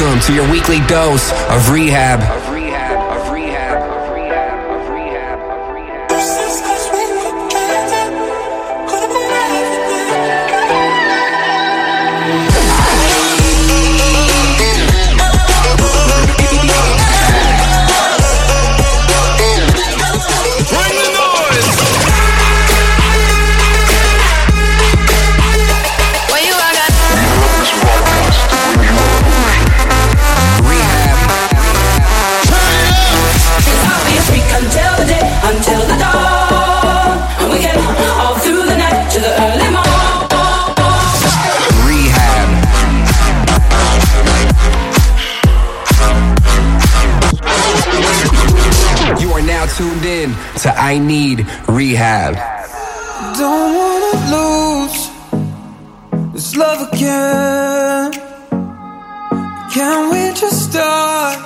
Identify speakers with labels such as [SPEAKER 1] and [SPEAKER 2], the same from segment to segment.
[SPEAKER 1] Welcome to your weekly dose of
[SPEAKER 2] R3hab. to
[SPEAKER 1] I Need R3hab.
[SPEAKER 3] Don't wanna lose this love again. Can we just start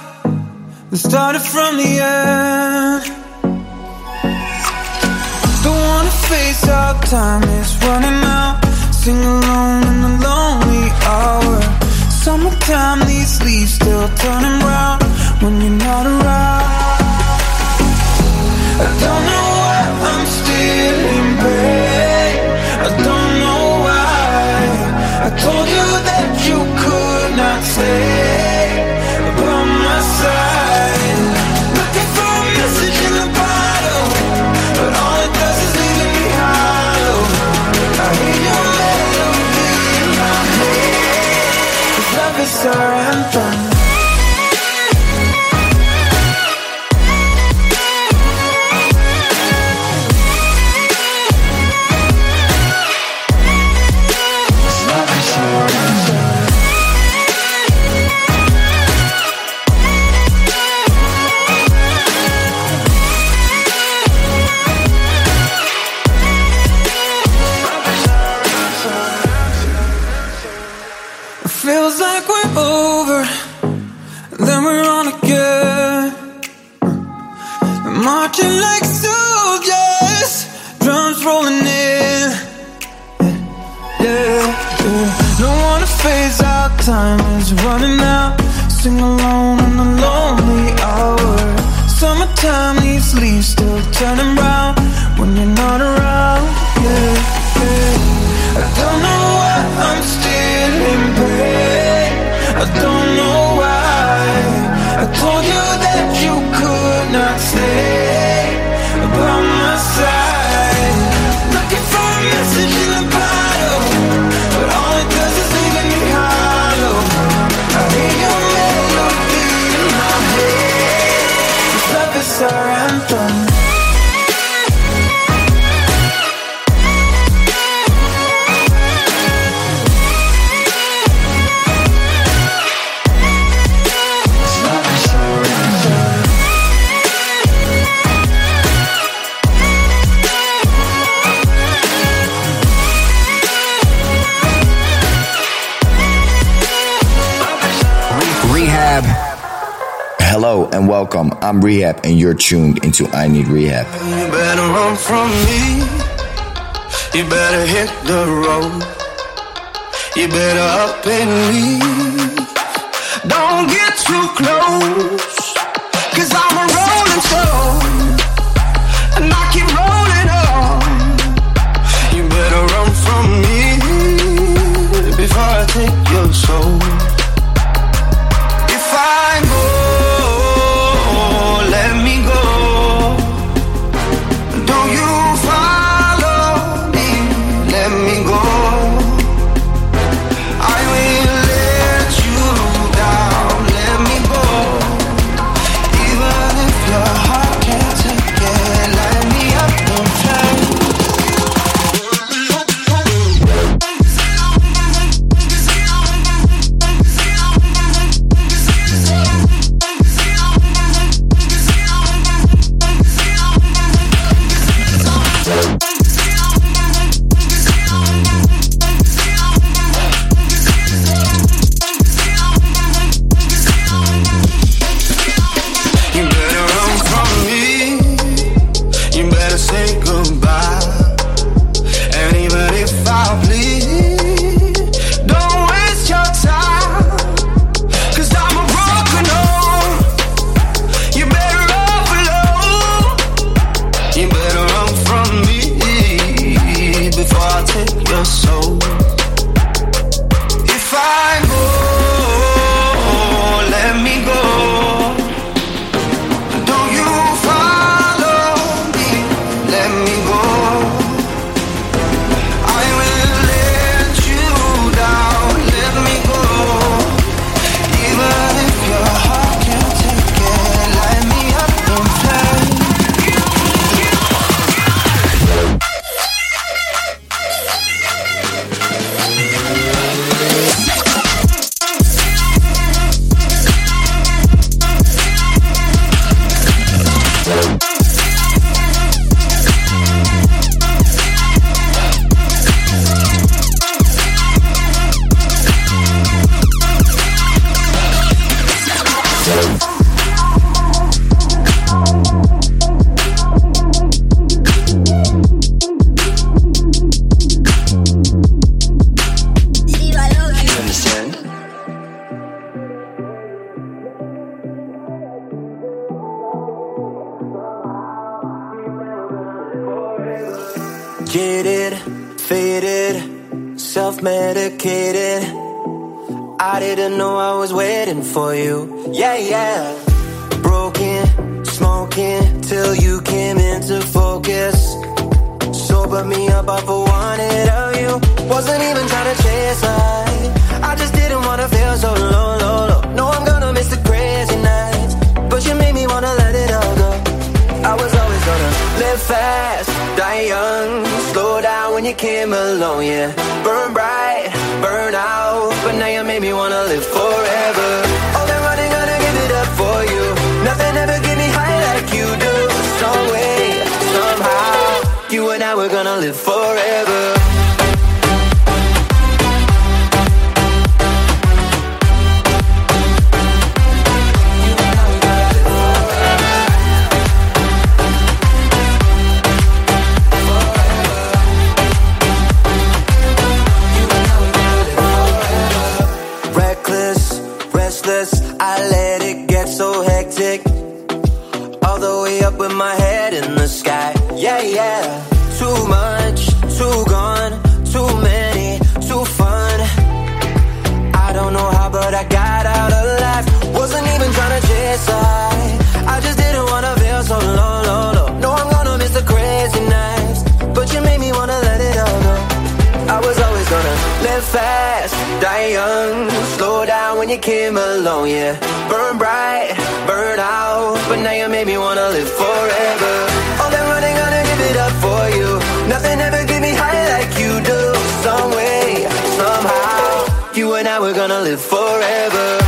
[SPEAKER 3] and start it from the end? Don't wanna face our time is running out. Sing alone in the lonely hour. Summertime, these leaves still turning brown when you're not around. I don't know
[SPEAKER 4] R3hab, and you're tuned into I Need R3hab.
[SPEAKER 3] You better run from me. You better hit the road. You better up and leave. Don't get too close. Cause I'm a rolling stone.
[SPEAKER 5] For you. Yeah, yeah. Broken, smoking till you came into focus. Sober me up of wanted of you. Wasn't even trying to chase I. I just didn't wanna feel so low, low, low. No, I'm gonna miss the crazy nights, but you made me wanna let it all go. I was always gonna live fast, die young, slow down when you came along, yeah. Burn gonna live forever. Reckless, restless, I let it get so hectic. All the way up with my head in the sky. But I got out alive. Wasn't even trying to chase I. I just didn't wanna feel so low, low, low. No, I'm gonna miss the crazy nights, but you made me wanna let it all go. I was always gonna live fast, die young, slow down when you came along, yeah. Burn bright, burn out, but now you made me wanna live forever. Were gonna live forever.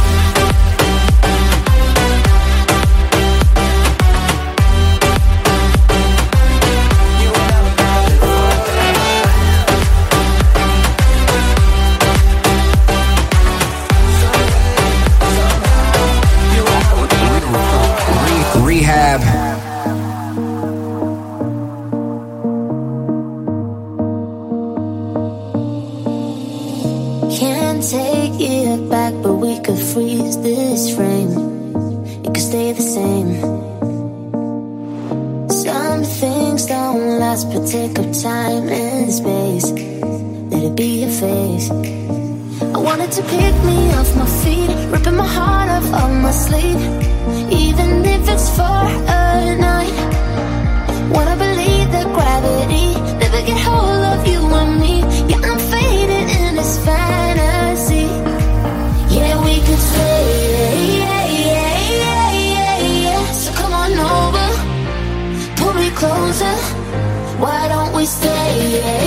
[SPEAKER 6] Time and space. Let it be a face. I wanted to pick me off my feet, ripping my heart off of my sleeve, even if it's for a night. Wanna believe that gravity we stay? Yeah,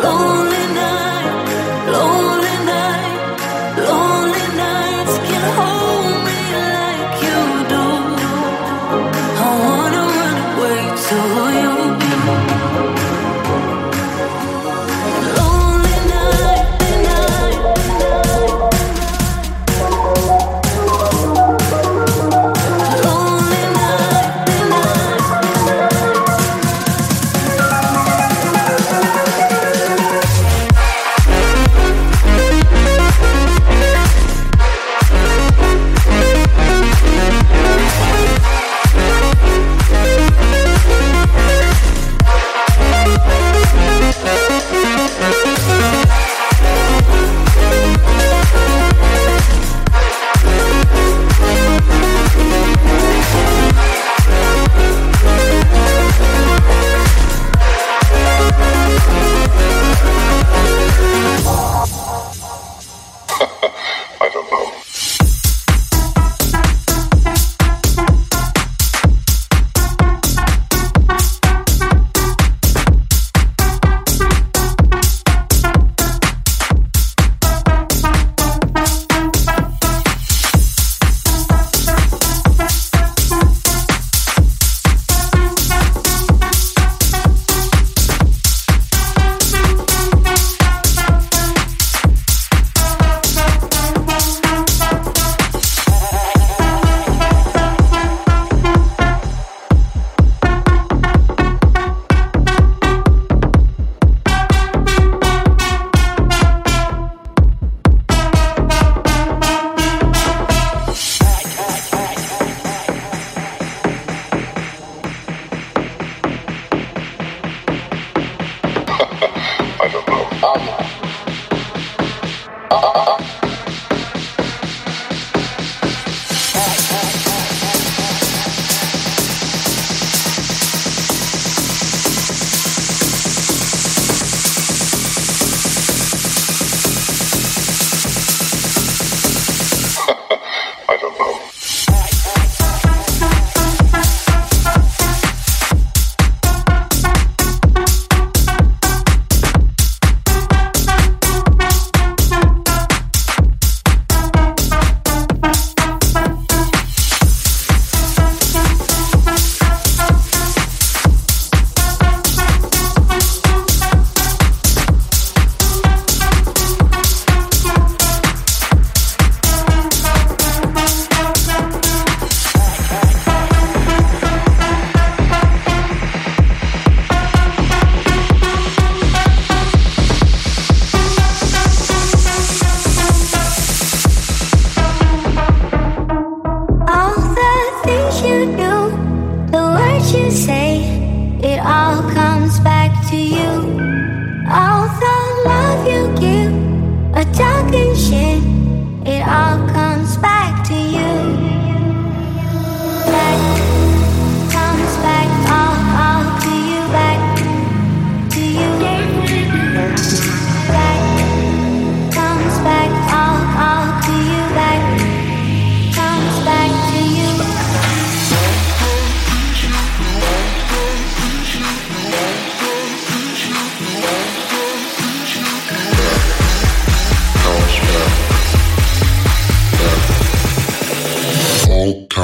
[SPEAKER 6] 路。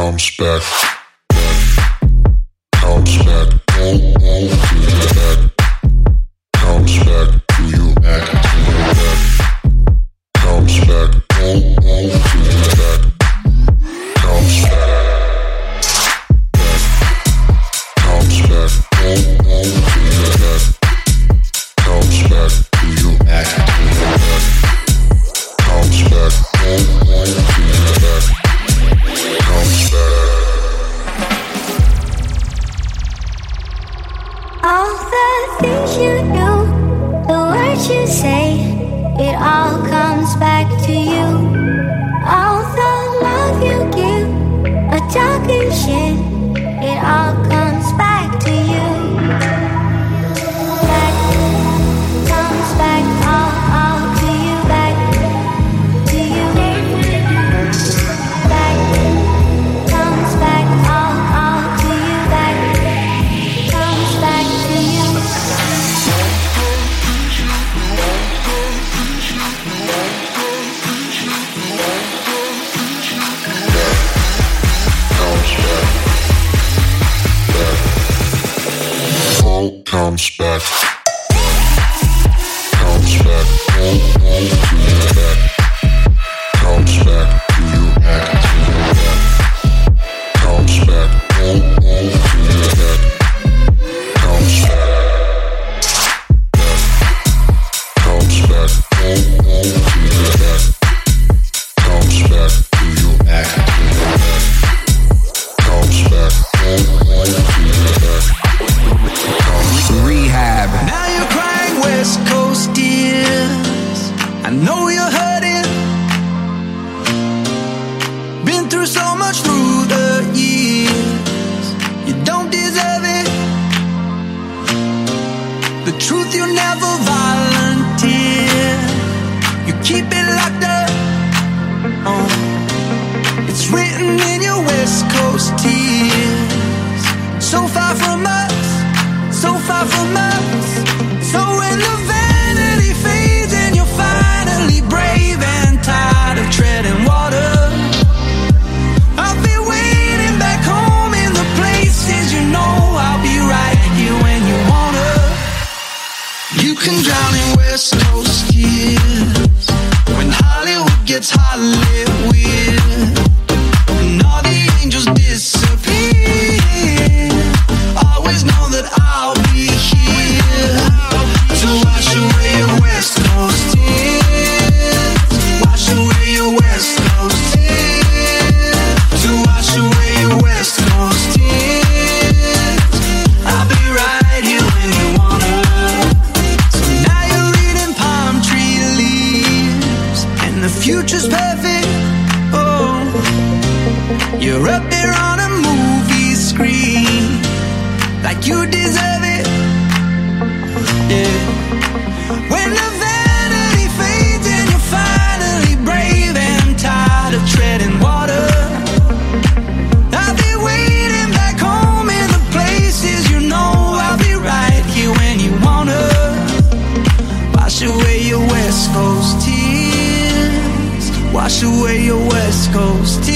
[SPEAKER 6] bounce back. wash away your west coast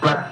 [SPEAKER 6] Bye.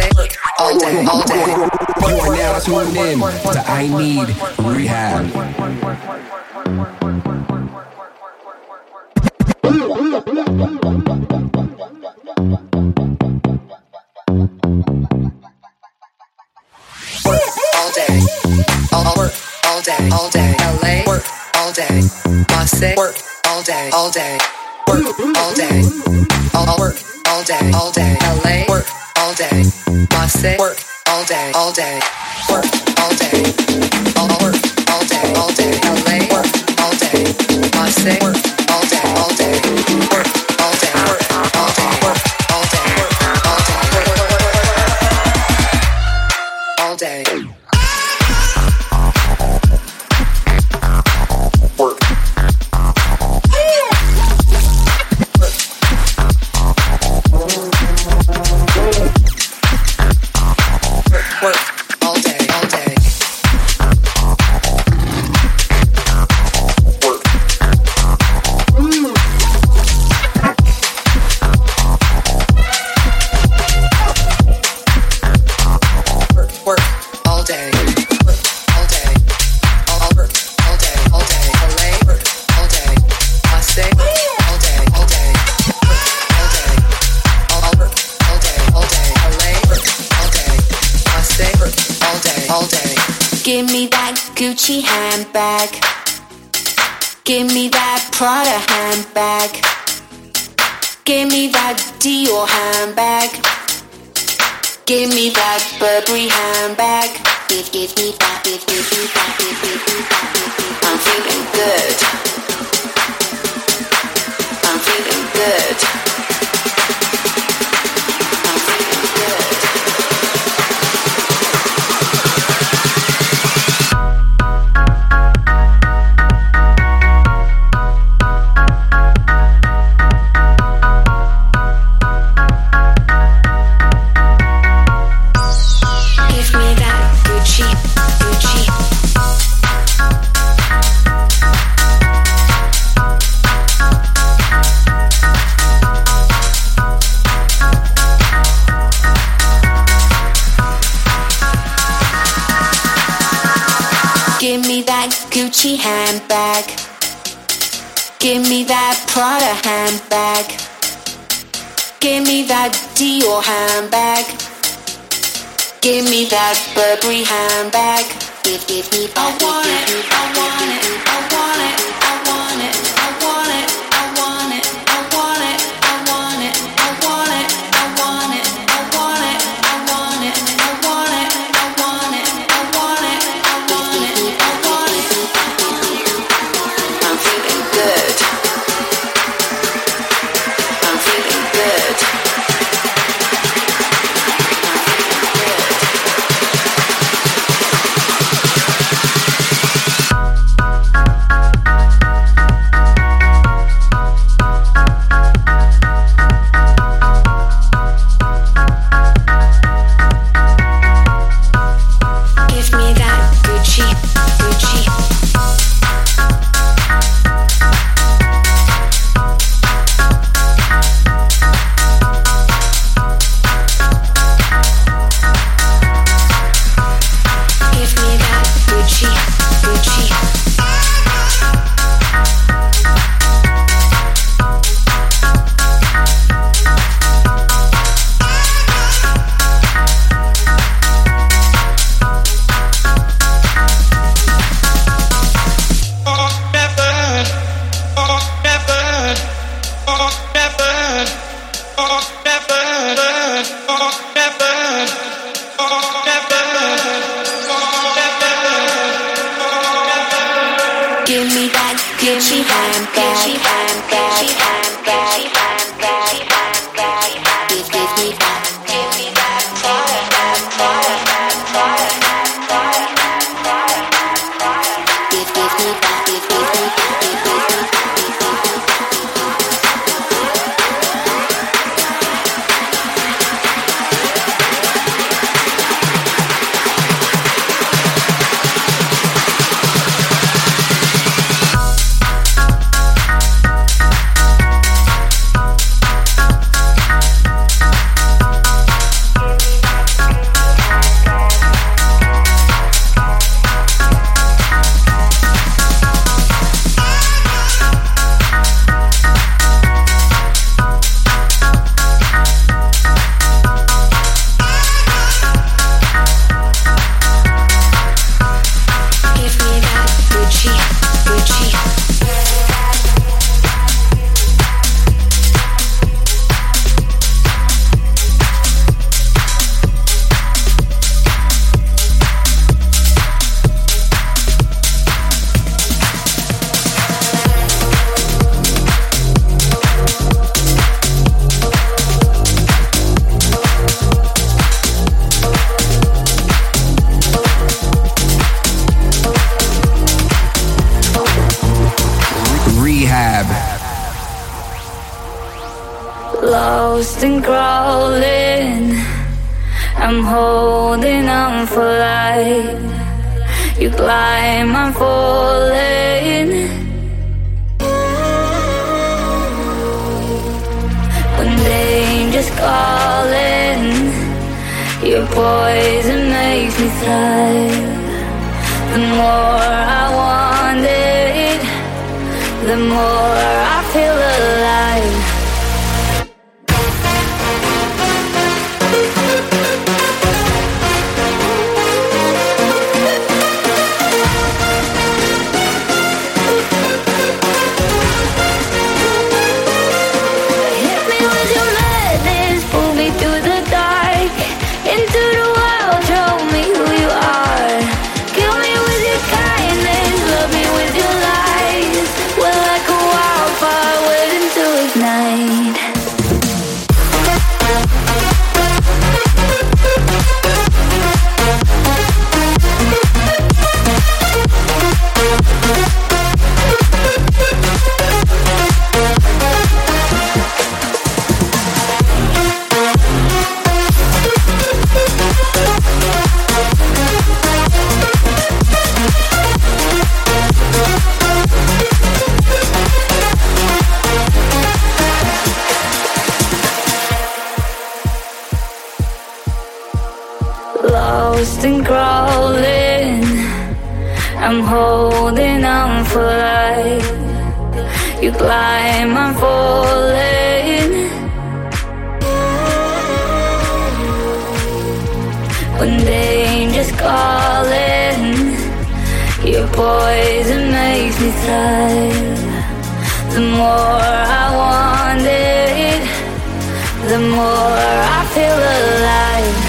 [SPEAKER 6] day, all day, all day. You are now tuned in to I Need R3hab.
[SPEAKER 7] Work all day, all work. All day, all day. LA work. All day, Marseille work. All day, all day. Work. All day, all work. All day, all day. LA all day. must say work all day, all day, work all day, all work all day, all day. LA work all
[SPEAKER 8] day. must say work. I'm holding on
[SPEAKER 3] for life. You climb, I'm falling. When danger's calling, your poison makes me thrive. The more I want it, the more I ghost and crawling. I'm holding on for life. You climb, I'm falling. When danger's calling, your poison makes me thrive. The more I want it, the more I
[SPEAKER 9] feel alive.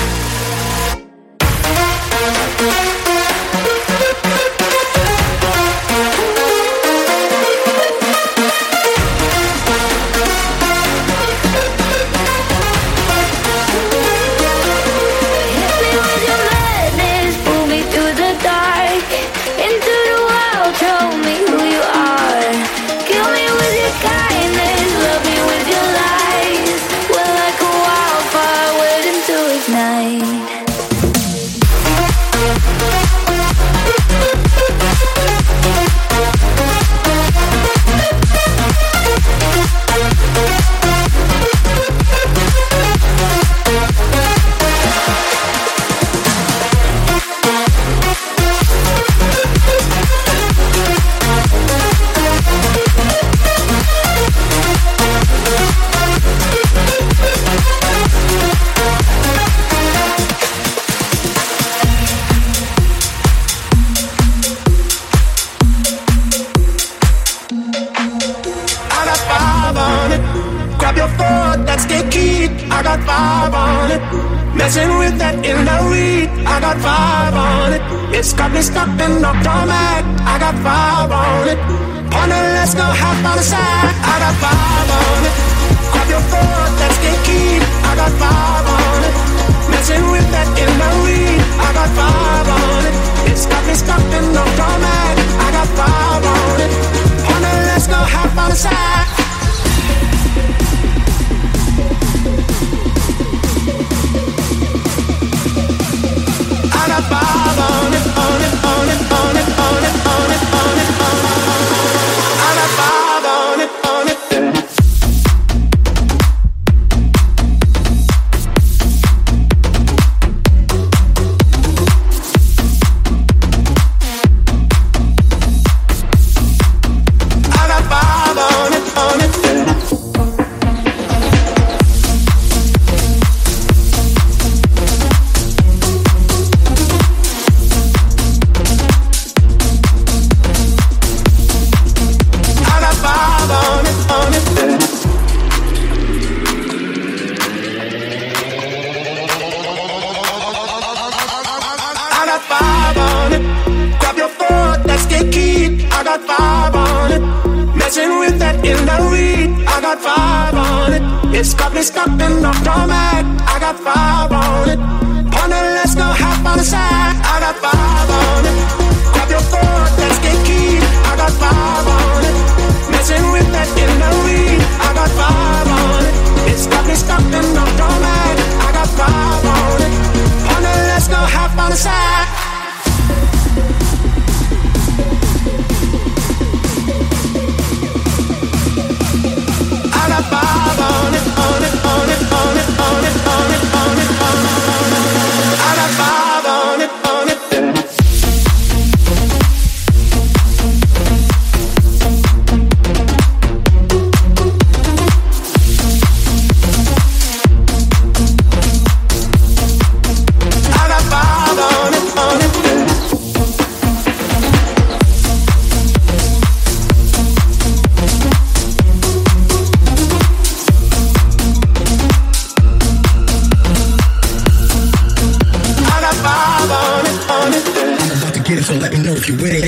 [SPEAKER 9] You with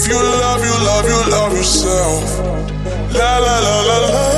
[SPEAKER 9] If you
[SPEAKER 10] love, you love, you love yourself. La la la la la.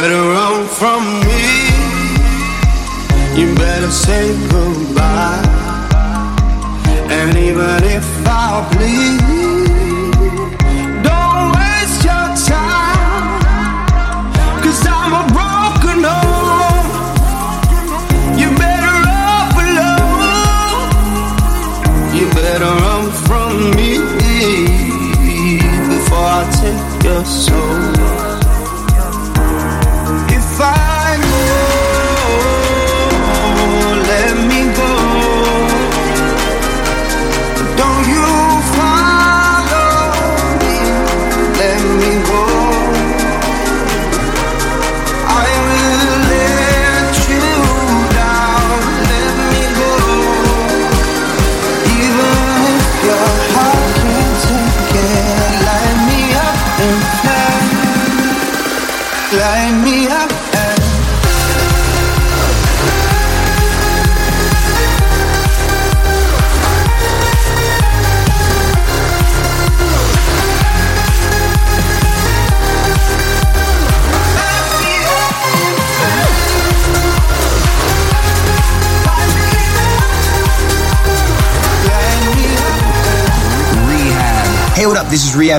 [SPEAKER 3] better run from me. You better say goodbye. And even if I bleed.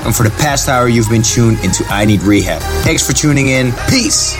[SPEAKER 3] And for the past hour, you've been tuned into I Need R3hab. Thanks for tuning in. Peace.